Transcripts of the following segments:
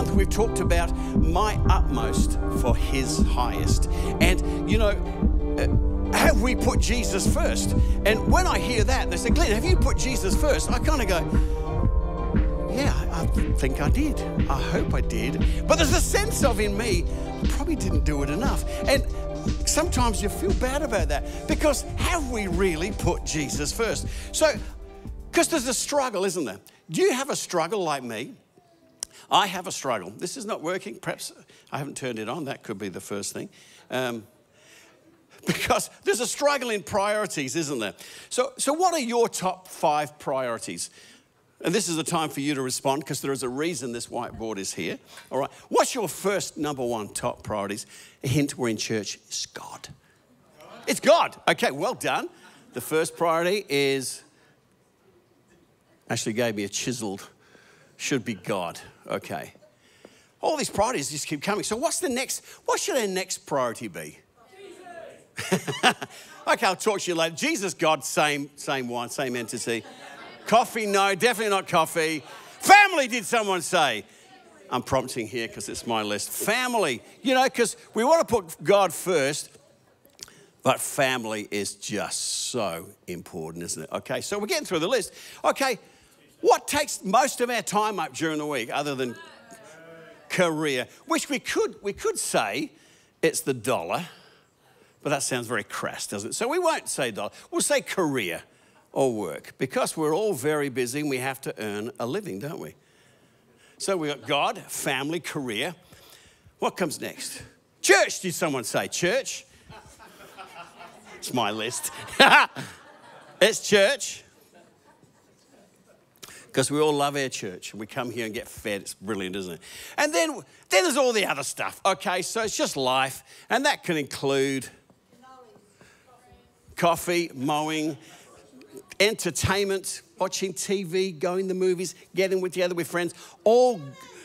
month we've talked about my utmost for his highest. And, you know, uh, have we put Jesus first? And when I hear that, they say, Glynn, have you put Jesus first? I kind of go, yeah, I think I did. I hope I did. But there's a sense of in me, I probably didn't do it enough. And sometimes you feel bad about that because have we really put Jesus first? So, because there's a struggle, isn't there? Do you have a struggle like me? I have a struggle. This is not working. Perhaps I haven't turned it on. That could be the first thing. Um, because there's a struggle in priorities, isn't there? So, so, what are your top five priorities? And this is the time for you to respond because there is a reason this whiteboard is here. All right. What's your first number one top priorities? A hint we're in church. It's God. It's God. Okay, well done. The first priority is actually gave me a chiseled, should be God. Okay. All these priorities just keep coming. So what's the next, what should our next priority be? okay, I'll talk to you later. Jesus, God, same, same one, same entity. Coffee, no, definitely not coffee. Family, did someone say? I'm prompting here because it's my list. Family, you know, because we want to put God first, but family is just so important, isn't it? Okay, so we're getting through the list. Okay, what takes most of our time up during the week other than career? Which we could, we could say it's the dollar, but that sounds very crass, doesn't it? So we won't say dollar, we'll say career or work because we're all very busy and we have to earn a living, don't we? So we got God, family, career. What comes next? Church, did someone say? Church? It's my list. it's church because we all love our church and we come here and get fed. It's brilliant, isn't it? And then, then there's all the other stuff. Okay, so it's just life, and that can include coffee, mowing, entertainment, watching TV, going to movies, getting together with friends. All,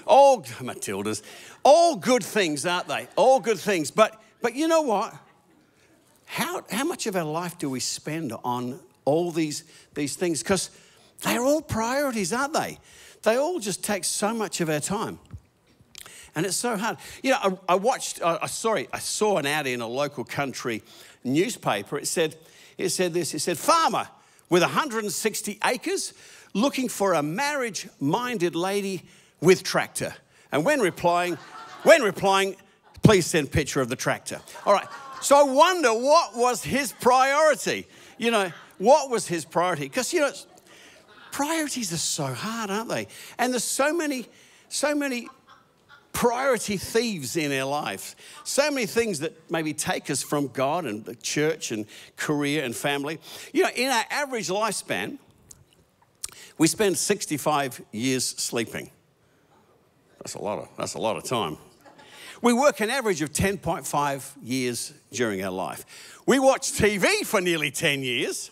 all Matildas, all good things, aren't they? All good things. But, but you know what? How, how much of our life do we spend on all these, these things? Because they're all priorities, aren't they? They all just take so much of our time. And it's so hard. You know, I, I watched, I, sorry, I saw an ad in a local country newspaper. It said, it said this, it said, farmer with 160 acres looking for a marriage-minded lady with tractor. And when replying, when replying, please send picture of the tractor. All right. So I wonder what was his priority? You know, what was his priority? Because, you know, priorities are so hard, aren't they? And there's so many, so many priority thieves in our life. So many things that maybe take us from God and the church and career and family. You know, in our average lifespan, we spend 65 years sleeping. That's a lot of, that's a lot of time. We work an average of 10.5 years during our life. We watch TV for nearly 10 years.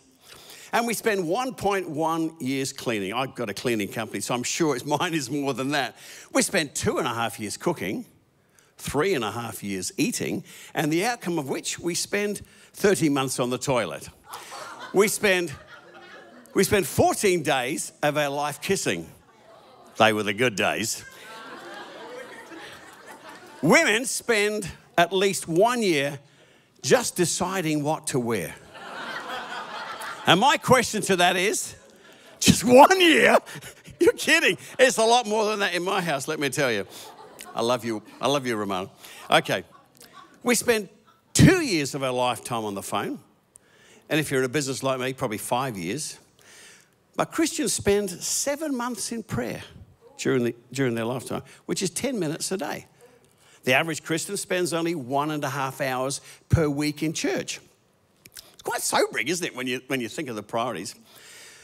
And we spend 1.1 years cleaning. I've got a cleaning company, so I'm sure it's mine is more than that. We spend two and a half years cooking, three and a half years eating, and the outcome of which we spend 30 months on the toilet. We spend, we spend 14 days of our life kissing. They were the good days. Women spend at least one year just deciding what to wear. And my question to that is just one year? You're kidding. It's a lot more than that in my house, let me tell you. I love you. I love you, Romana. Okay. We spend two years of our lifetime on the phone. And if you're in a business like me, probably five years. But Christians spend seven months in prayer during, the, during their lifetime, which is 10 minutes a day. The average Christian spends only one and a half hours per week in church quite sobering, isn't it, when you, when you think of the priorities?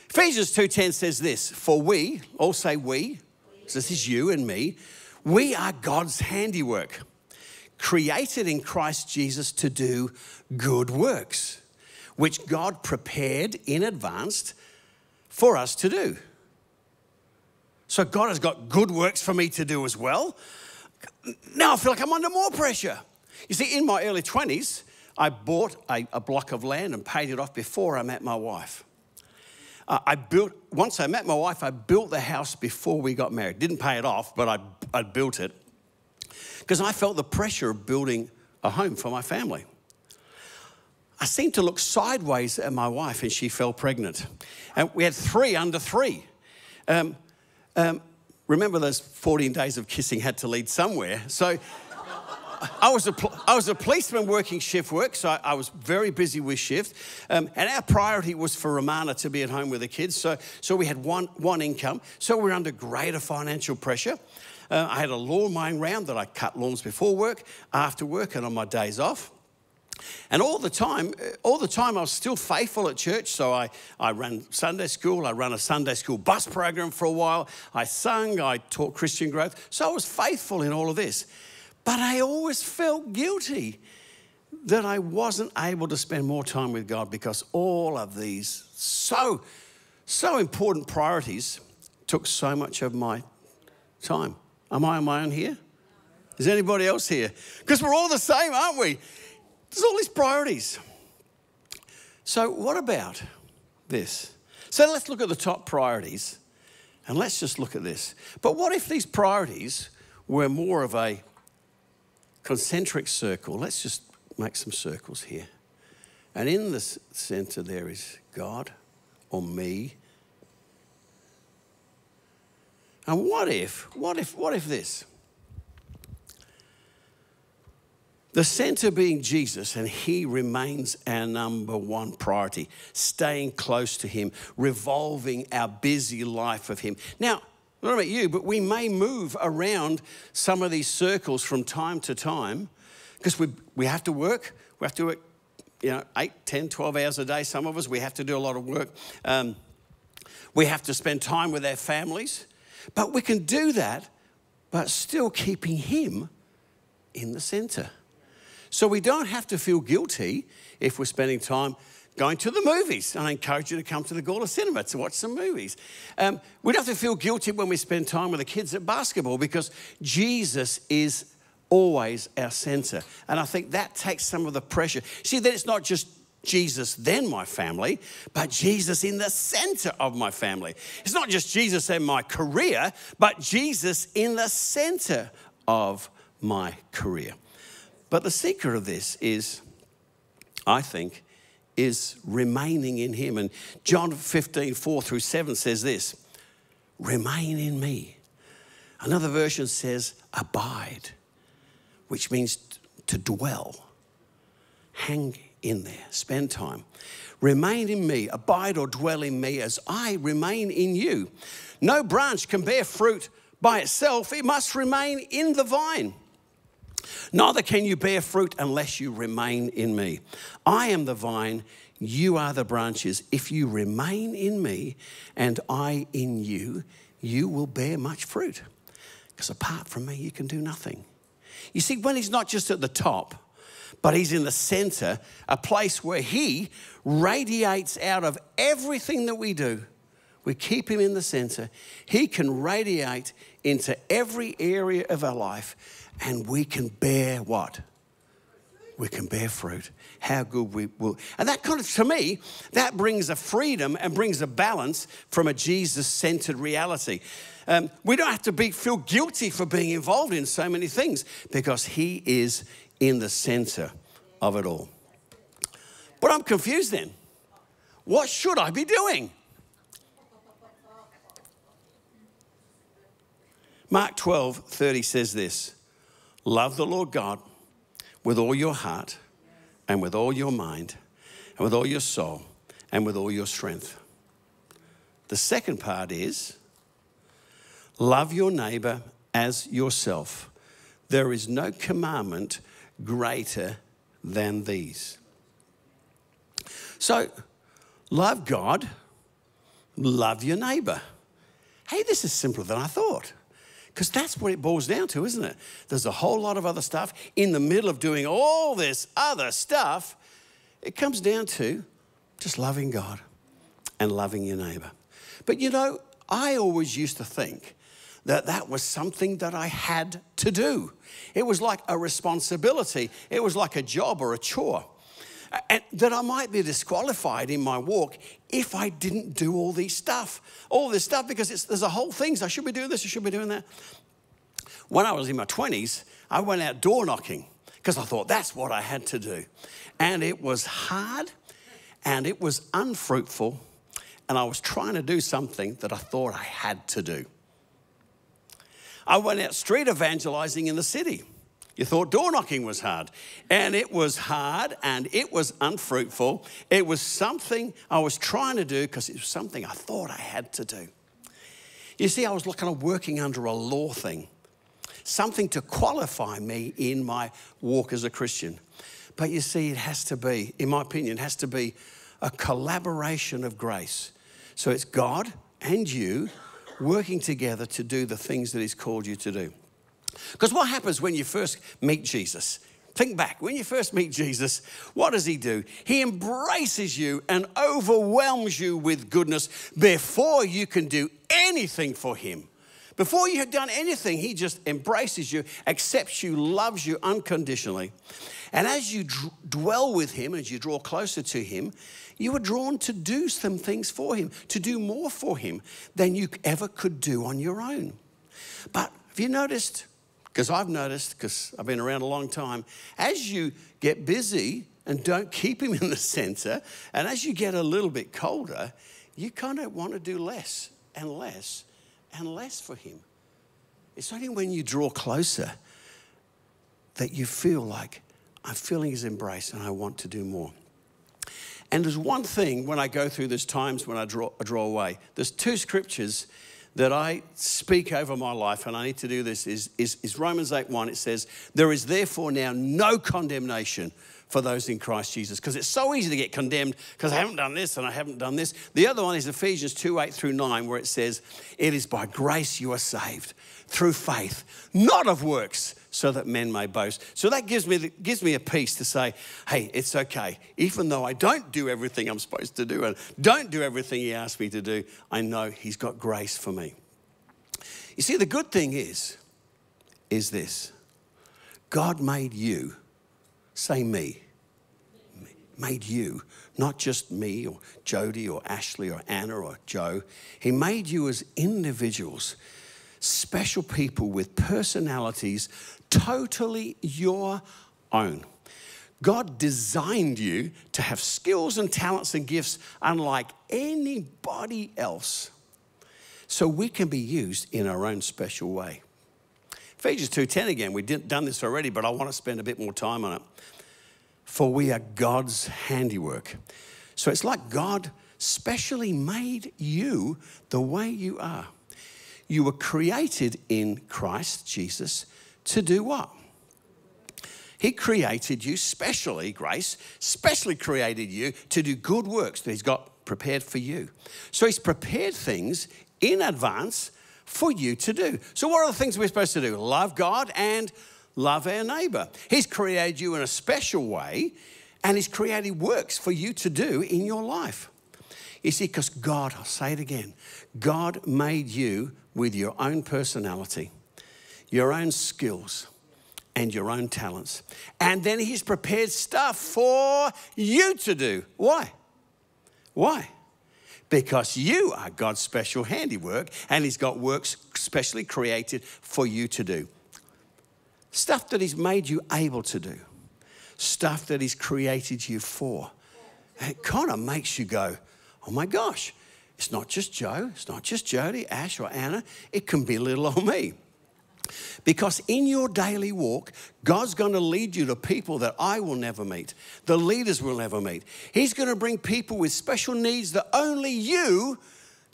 Ephesians 2.10 says this, For we, all say we, so this is you and me, we are God's handiwork, created in Christ Jesus to do good works, which God prepared in advance for us to do. So God has got good works for me to do as well. Now I feel like I'm under more pressure. You see, in my early 20s, I bought a, a block of land and paid it off before I met my wife. uh, I built, once I met my wife, I built the house before we got married. Didn't pay it off, but I, I built it because I felt the pressure of building a home for my family. I seemed to look sideways at my wife and she fell pregnant. And we had three under three. Um, um, remember those 14 days of kissing had to lead somewhere. So I was, a, I was a policeman working shift work, so I, I was very busy with shift. Um, and our priority was for Romana to be at home with the kids. So, so we had one, one income. So we were under greater financial pressure. Uh, I had a lawn mowing round that I cut lawns before work, after work, and on my days off. And all the time, all the time I was still faithful at church. So I, I ran Sunday school, I ran a Sunday school bus program for a while, I sung, I taught Christian growth. So I was faithful in all of this. But I always felt guilty that I wasn't able to spend more time with God because all of these so, so important priorities took so much of my time. Am I on my own here? Is anybody else here? Because we're all the same, aren't we? There's all these priorities. So, what about this? So, let's look at the top priorities and let's just look at this. But what if these priorities were more of a concentric circle. Let's just make some circles here. And in the center, there is God or me. And what if, what if, what if this? The center being Jesus, and He remains our number one priority, staying close to Him, revolving our busy life of Him. Now, I don't know about you, but we may move around some of these circles from time to time because we, we have to work. We have to work, you know, 8, 10, 12 hours a day. Some of us, we have to do a lot of work. Um, we have to spend time with our families. But we can do that, but still keeping Him in the center. So we don't have to feel guilty if we're spending time going to the movies. And I encourage you to come to the Gawler Cinema to watch some movies. Um, we don't have to feel guilty when we spend time with the kids at basketball because Jesus is always our center. And I think that takes some of the pressure. See, that it's not just Jesus, then my family, but Jesus in the center of my family. It's not just Jesus and my career, but Jesus in the center of my career. But the secret of this is, I think, is remaining in Him. And John 15, 4 through 7 says this remain in me. Another version says abide, which means to dwell. Hang in there, spend time. Remain in me, abide or dwell in me as I remain in you. No branch can bear fruit by itself, it must remain in the vine. Neither can you bear fruit unless you remain in me. I am the vine, you are the branches. If you remain in me and I in you, you will bear much fruit. Because apart from me, you can do nothing. You see, when he's not just at the top, but he's in the center, a place where he radiates out of everything that we do. We keep him in the center. He can radiate into every area of our life and we can bear what? We can bear fruit. How good we will. And that kind of, to me, that brings a freedom and brings a balance from a Jesus centered reality. Um, we don't have to be, feel guilty for being involved in so many things because He is in the center of it all. But I'm confused then. What should I be doing? Mark 12, 30 says this Love the Lord God with all your heart and with all your mind and with all your soul and with all your strength. The second part is love your neighbor as yourself. There is no commandment greater than these. So, love God, love your neighbor. Hey, this is simpler than I thought. Because that's what it boils down to, isn't it? There's a whole lot of other stuff. In the middle of doing all this other stuff, it comes down to just loving God and loving your neighbor. But you know, I always used to think that that was something that I had to do. It was like a responsibility, it was like a job or a chore. And that I might be disqualified in my walk if I didn't do all these stuff, all this stuff, because there's a whole things. I should be doing this, I should be doing that. When I was in my 20s, I went out door knocking because I thought that's what I had to do. And it was hard and it was unfruitful, and I was trying to do something that I thought I had to do. I went out street evangelizing in the city. You thought door knocking was hard. And it was hard and it was unfruitful. It was something I was trying to do because it was something I thought I had to do. You see, I was kind of working under a law thing, something to qualify me in my walk as a Christian. But you see, it has to be, in my opinion, it has to be a collaboration of grace. So it's God and you working together to do the things that He's called you to do. Because what happens when you first meet Jesus? Think back. When you first meet Jesus, what does he do? He embraces you and overwhelms you with goodness before you can do anything for him. Before you have done anything, he just embraces you, accepts you, loves you unconditionally. And as you dwell with him, as you draw closer to him, you are drawn to do some things for him, to do more for him than you ever could do on your own. But have you noticed because I've noticed, because I've been around a long time, as you get busy and don't keep him in the center, and as you get a little bit colder, you kind of want to do less and less and less for him. It's only when you draw closer that you feel like, I'm feeling his embrace and I want to do more. And there's one thing when I go through these times when I draw, I draw away. There's two scriptures that I speak over my life, and I need to do this, is, is, is Romans 8 1. It says, There is therefore now no condemnation for those in Christ Jesus. Because it's so easy to get condemned because I haven't done this and I haven't done this. The other one is Ephesians 2 8 through 9, where it says, It is by grace you are saved through faith, not of works, so that men may boast. So that gives me, gives me a peace to say, hey, it's okay. Even though I don't do everything I'm supposed to do and don't do everything He asked me to do, I know He's got grace for me. You see, the good thing is, is this God made you, say me, made you, not just me or Jody or Ashley or Anna or Joe. He made you as individuals special people with personalities totally your own. God designed you to have skills and talents and gifts unlike anybody else. So we can be used in our own special way. Ephesians 2:10 again, we've done this already, but I want to spend a bit more time on it. For we are God's handiwork. So it's like God specially made you the way you are. You were created in Christ Jesus to do what? He created you specially, Grace, specially created you to do good works that He's got prepared for you. So He's prepared things in advance for you to do. So, what are the things we're supposed to do? Love God and love our neighbor. He's created you in a special way, and He's created works for you to do in your life. You see, because God, I'll say it again, God made you with your own personality, your own skills, and your own talents. And then He's prepared stuff for you to do. Why? Why? Because you are God's special handiwork, and He's got works specially created for you to do. Stuff that He's made you able to do, stuff that He's created you for. It kind of makes you go, oh my gosh, it's not just Joe, it's not just Jody, Ash, or Anna, it can be little old me. Because in your daily walk, God's going to lead you to people that I will never meet, the leaders will never meet. He's going to bring people with special needs that only you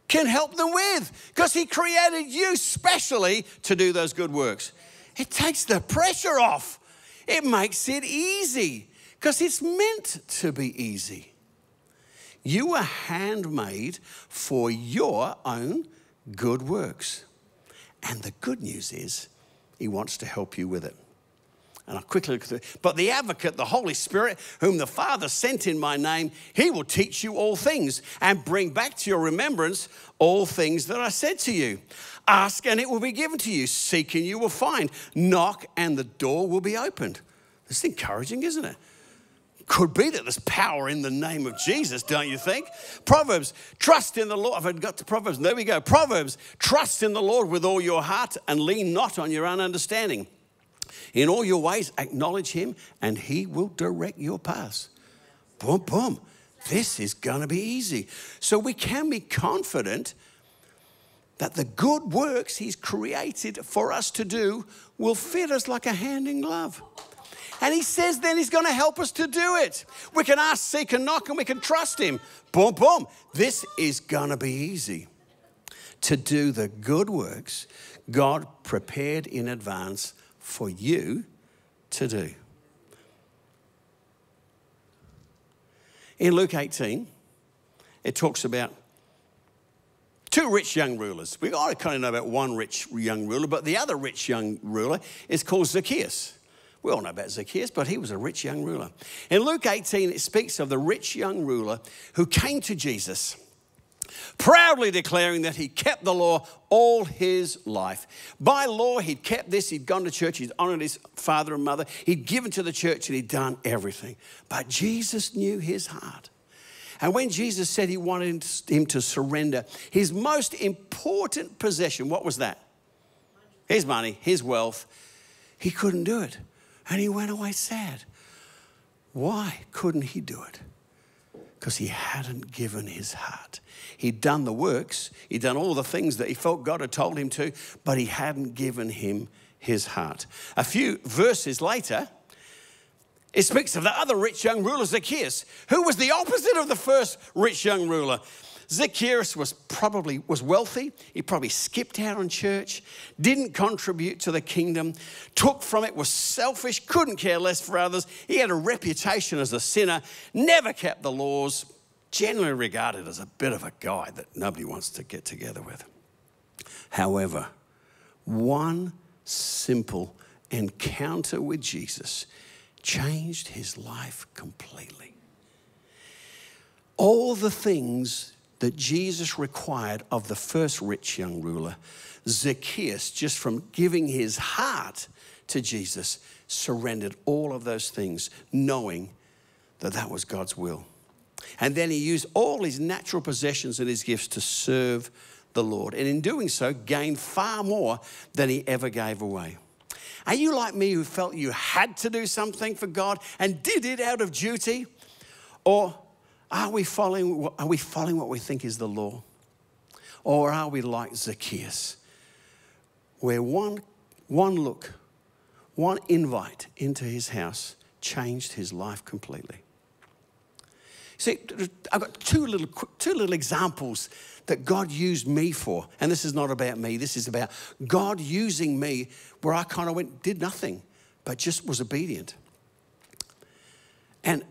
can help them with because He created you specially to do those good works. It takes the pressure off, it makes it easy because it's meant to be easy. You were handmade for your own good works. And the good news is, He wants to help you with it. And I'll quickly look. But the advocate, the Holy Spirit, whom the Father sent in my name, he will teach you all things and bring back to your remembrance all things that I said to you. Ask and it will be given to you. Seek and you will find. Knock and the door will be opened. It's encouraging, isn't it? Could be that there's power in the name of Jesus, don't you think? Proverbs, trust in the Lord. I've got to Proverbs. There we go. Proverbs, trust in the Lord with all your heart and lean not on your own understanding. In all your ways, acknowledge him, and he will direct your paths. Boom, boom. This is going to be easy. So we can be confident that the good works he's created for us to do will fit us like a hand in glove. And he says then he's going to help us to do it. We can ask, seek, and knock, and we can trust him. Boom, boom. This is going to be easy to do the good works God prepared in advance for you to do. In Luke 18, it talks about two rich young rulers. We all kind of know about one rich young ruler, but the other rich young ruler is called Zacchaeus. We all know about Zacchaeus, but he was a rich young ruler. In Luke 18, it speaks of the rich young ruler who came to Jesus, proudly declaring that he kept the law all his life. By law, he'd kept this, he'd gone to church, he'd honored his father and mother, he'd given to the church, and he'd done everything. But Jesus knew his heart. And when Jesus said he wanted him to surrender his most important possession, what was that? His money, his wealth, he couldn't do it. And he went away sad. Why couldn't he do it? Because he hadn't given his heart. He'd done the works, he'd done all the things that he felt God had told him to, but he hadn't given him his heart. A few verses later, it speaks of the other rich young ruler, Zacchaeus, who was the opposite of the first rich young ruler. Zacchaeus was probably was wealthy. He probably skipped out on church, didn't contribute to the kingdom, took from it, was selfish, couldn't care less for others. He had a reputation as a sinner, never kept the laws, generally regarded as a bit of a guy that nobody wants to get together with. However, one simple encounter with Jesus changed his life completely. All the things that Jesus required of the first rich young ruler, Zacchaeus, just from giving his heart to Jesus, surrendered all of those things, knowing that that was God's will. And then he used all his natural possessions and his gifts to serve the Lord. And in doing so, gained far more than he ever gave away. Are you like me who felt you had to do something for God and did it out of duty? Or are we following, are we following what we think is the law? Or are we like Zacchaeus, where one, one look, one invite into his house changed his life completely? See, I've got two little, two little examples that God used me for. And this is not about me, this is about God using me where I kind of went, did nothing, but just was obedient. And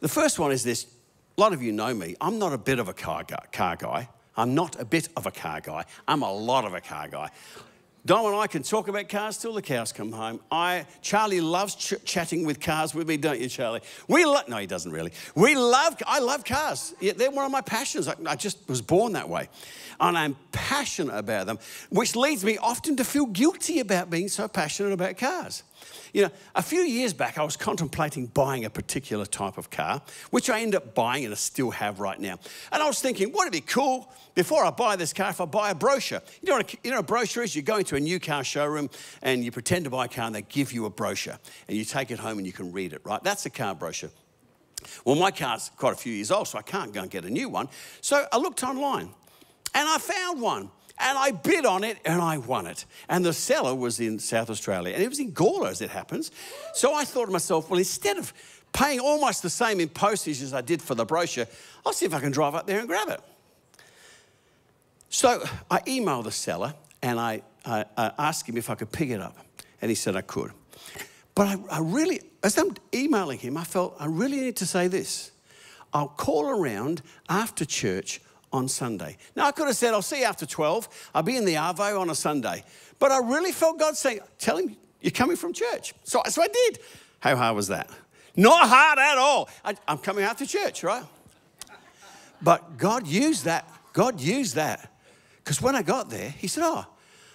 the first one is this a lot of you know me. I'm not a bit of a car guy. I'm not a bit of a car guy. I'm a lot of a car guy. Dom and I can talk about cars till the cows come home. I Charlie loves ch- chatting with cars with me, don't you, Charlie? We lo- no, he doesn't really. We love. I love cars. Yeah, they're one of my passions. I, I just was born that way, and I'm passionate about them, which leads me often to feel guilty about being so passionate about cars. You know, a few years back, I was contemplating buying a particular type of car, which I end up buying and I still have right now. And I was thinking, wouldn't it be cool before I buy this car if I buy a brochure? You know what a, you know what a brochure is? You go into a new car showroom and you pretend to buy a car and they give you a brochure and you take it home and you can read it, right? That's a car brochure. Well, my car's quite a few years old, so I can't go and get a new one. So I looked online and I found one. And I bid on it and I won it. And the seller was in South Australia and it was in Gawler as it happens. So I thought to myself, well, instead of paying almost the same in postage as I did for the brochure, I'll see if I can drive up there and grab it. So I emailed the seller and I, I, I asked him if I could pick it up. And he said I could. But I, I really, as I'm emailing him, I felt I really need to say this. I'll call around after church on Sunday. Now, I could have said, I'll see you after 12. I'll be in the Arvo on a Sunday. But I really felt God saying, Tell him you're coming from church. So, so I did. How hard was that? Not hard at all. I, I'm coming after church, right? But God used that. God used that. Because when I got there, He said, Oh,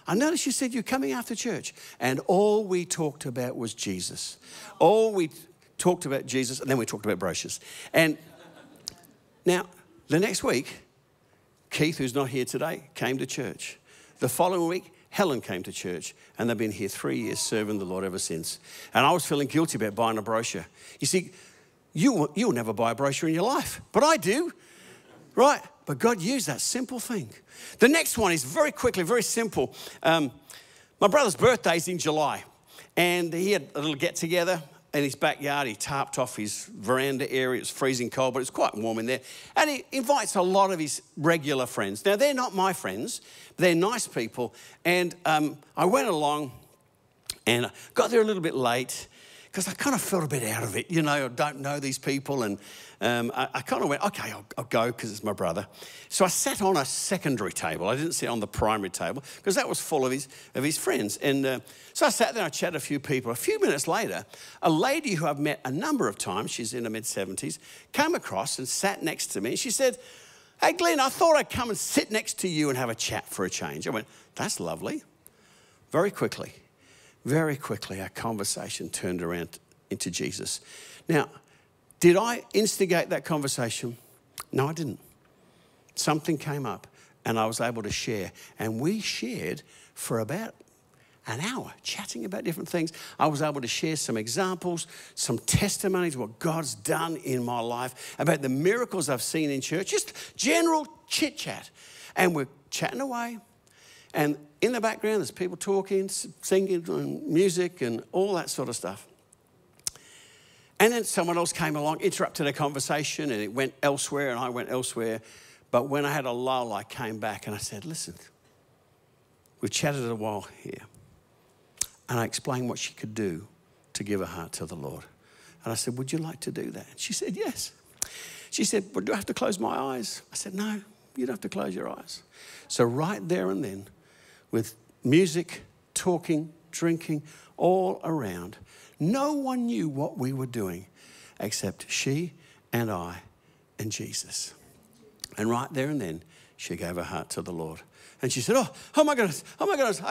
I noticed you said you're coming after church. And all we talked about was Jesus. All we talked about Jesus, and then we talked about brochures. And now, the next week, Keith, who's not here today, came to church. The following week, Helen came to church, and they've been here three years serving the Lord ever since. And I was feeling guilty about buying a brochure. You see, you, you'll never buy a brochure in your life, but I do, right? But God used that simple thing. The next one is very quickly, very simple. Um, my brother's birthday is in July, and he had a little get together in his backyard. He tarped off his veranda area. It's freezing cold, but it's quite warm in there. And he invites a lot of his regular friends. Now, they're not my friends, but they're nice people. And um, I went along and got there a little bit late because I kind of felt a bit out of it. You know, I don't know these people. And um, I, I kind of went, okay, I'll, I'll go because it's my brother. So I sat on a secondary table. I didn't sit on the primary table because that was full of his, of his friends. And uh, so I sat there and I chatted a few people. A few minutes later, a lady who I've met a number of times, she's in her mid 70s, came across and sat next to me. And she said, Hey, Glynn, I thought I'd come and sit next to you and have a chat for a change. I went, That's lovely. Very quickly, very quickly, our conversation turned around into Jesus. Now, did I instigate that conversation? No, I didn't. Something came up and I was able to share. And we shared for about an hour chatting about different things. I was able to share some examples, some testimonies, what God's done in my life, about the miracles I've seen in church, just general chit chat. And we're chatting away. And in the background, there's people talking, singing, and music, and all that sort of stuff. And then someone else came along, interrupted a conversation, and it went elsewhere, and I went elsewhere. But when I had a lull, I came back and I said, Listen, we've chatted a while here. And I explained what she could do to give her heart to the Lord. And I said, Would you like to do that? And she said, Yes. She said, Well, do I have to close my eyes? I said, No, you don't have to close your eyes. So, right there and then, with music, talking, drinking, all around, no one knew what we were doing except she and I and Jesus. And right there and then, she gave her heart to the Lord. And she said, Oh, oh my goodness, oh my goodness,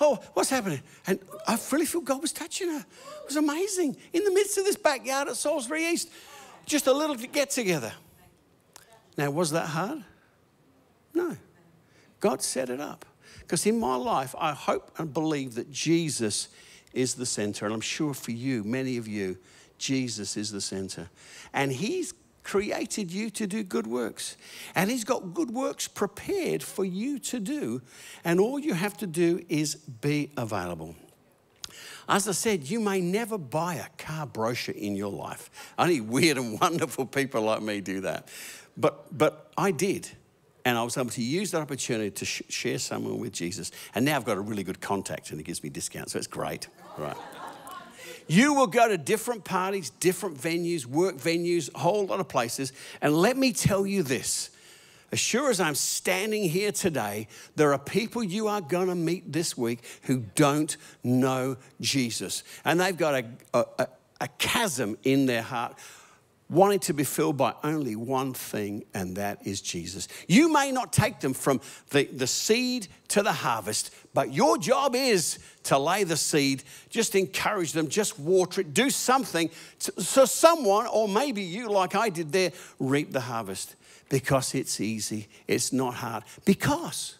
oh, what's happening? And I really feel God was touching her. It was amazing. In the midst of this backyard at Salisbury East, just a little get together. Now, was that hard? No. God set it up. Because in my life, I hope and believe that Jesus is the center. And I'm sure for you, many of you, Jesus is the center. And He's created you to do good works. And He's got good works prepared for you to do. And all you have to do is be available. As I said, you may never buy a car brochure in your life. Only weird and wonderful people like me do that. But, but I did. And I was able to use that opportunity to sh- share someone with Jesus. And now I've got a really good contact and he gives me discounts. So it's great. Right. You will go to different parties, different venues, work venues, a whole lot of places. And let me tell you this as sure as I'm standing here today, there are people you are going to meet this week who don't know Jesus. And they've got a, a, a chasm in their heart wanting to be filled by only one thing, and that is Jesus. You may not take them from the, the seed to the harvest, but your job is to lay the seed, just encourage them, just water it, do something so someone, or maybe you, like I did there, reap the harvest because it's easy, it's not hard. Because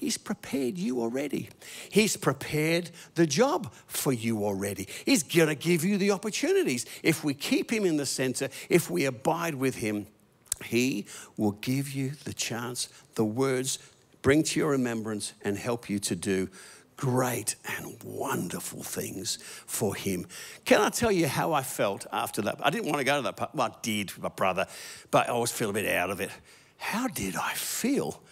He's prepared you already. He's prepared the job for you already. He's going to give you the opportunities. If we keep Him in the center, if we abide with Him, He will give you the chance, the words, bring to your remembrance, and help you to do great and wonderful things for Him. Can I tell you how I felt after that? I didn't want to go to that part. Well, I did, my brother, but I always feel a bit out of it. How did I feel?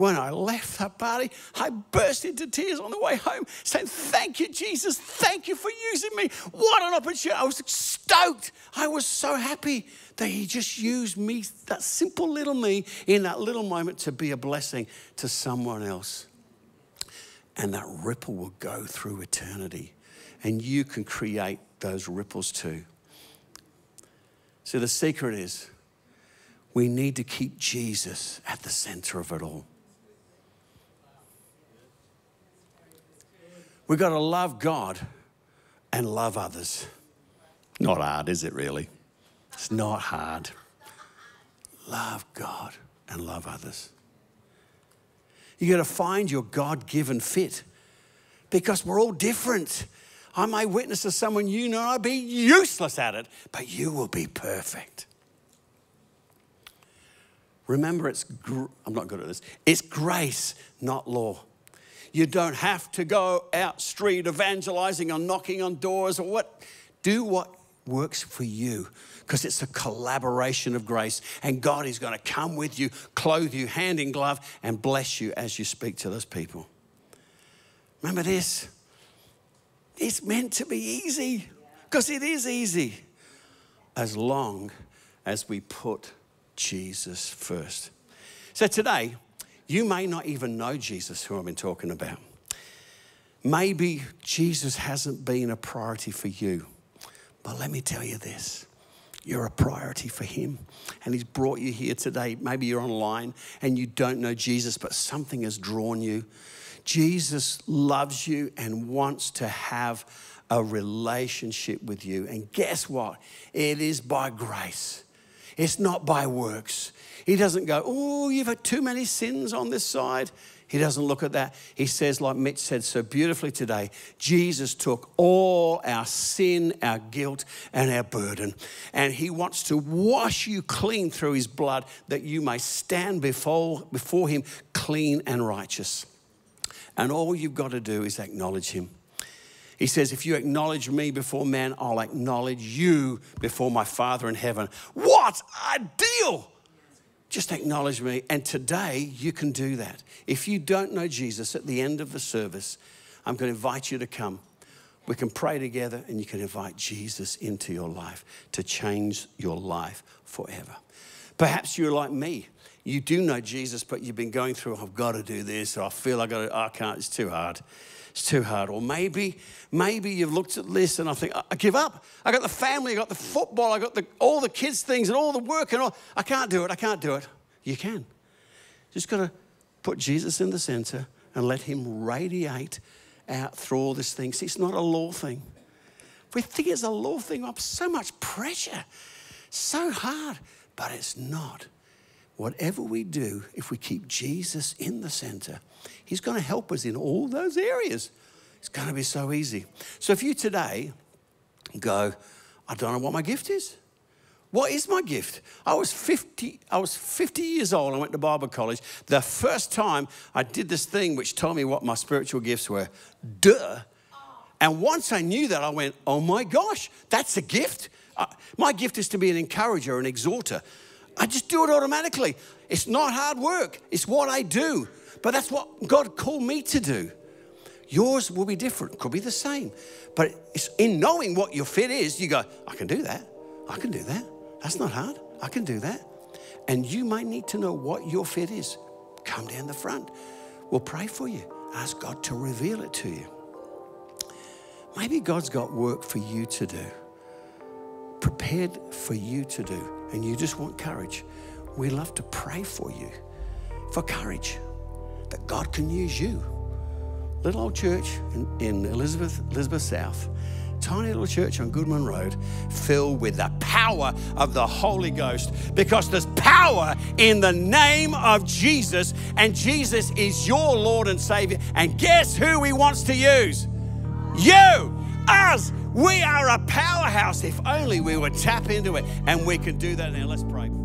When I left that party, I burst into tears on the way home, saying, Thank you, Jesus. Thank you for using me. What an opportunity. I was stoked. I was so happy that He just used me, that simple little me, in that little moment to be a blessing to someone else. And that ripple will go through eternity. And you can create those ripples too. So the secret is we need to keep Jesus at the center of it all. We've got to love God and love others. Not hard, is it really? It's not hard. Love God and love others. You got to find your God given fit because we're all different. I may witness to someone you know I'd be useless at it, but you will be perfect. Remember, it's I'm not good at this. It's grace, not law. You don't have to go out street evangelizing or knocking on doors or what. Do what works for you because it's a collaboration of grace. And God is going to come with you, clothe you hand in glove, and bless you as you speak to those people. Remember this? It's meant to be easy because it is easy as long as we put Jesus first. So today, you may not even know Jesus, who I've been talking about. Maybe Jesus hasn't been a priority for you. But let me tell you this you're a priority for Him. And He's brought you here today. Maybe you're online and you don't know Jesus, but something has drawn you. Jesus loves you and wants to have a relationship with you. And guess what? It is by grace, it's not by works. He doesn't go, Oh, you've had too many sins on this side. He doesn't look at that. He says, like Mitch said so beautifully today, Jesus took all our sin, our guilt, and our burden. And He wants to wash you clean through His blood that you may stand before, before Him clean and righteous. And all you've got to do is acknowledge Him. He says, If you acknowledge me before man, I'll acknowledge you before my Father in heaven. What a deal! Just acknowledge me. And today you can do that. If you don't know Jesus at the end of the service, I'm going to invite you to come. We can pray together and you can invite Jesus into your life to change your life forever. Perhaps you're like me. You do know Jesus, but you've been going through, I've got to do this, or I feel I got to, I can't, it's too hard. It's too hard. Or maybe, maybe you've looked at this and I think, I give up. I got the family, I got the football, I got the, all the kids' things and all the work and all. I can't do it, I can't do it. You can. Just got to put Jesus in the center and let him radiate out through all this thing. See, it's not a law thing. We think it's a law thing, up so much pressure, so hard, but it's not. Whatever we do, if we keep Jesus in the center, He's going to help us in all those areas. It's going to be so easy. So if you today go, I don't know what my gift is. What is my gift? I was 50, I was 50 years old. I went to Bible college. The first time I did this thing which told me what my spiritual gifts were. Duh. And once I knew that, I went, oh my gosh, that's a gift. Uh, my gift is to be an encourager, an exhorter. I just do it automatically. It's not hard work, it's what I do. But that's what God called me to do. Yours will be different, could be the same. But it's in knowing what your fit is, you go, I can do that. I can do that. That's not hard. I can do that. And you might need to know what your fit is. Come down the front. We'll pray for you. Ask God to reveal it to you. Maybe God's got work for you to do, prepared for you to do, and you just want courage. We love to pray for you for courage that God can use you. Little old church in, in Elizabeth, Elizabeth South, tiny little church on Goodman Road, filled with the power of the Holy Ghost because there's power in the name of Jesus, and Jesus is your Lord and Savior. And guess who He wants to use? You, us. We are a powerhouse if only we would tap into it, and we can do that now. Let's pray.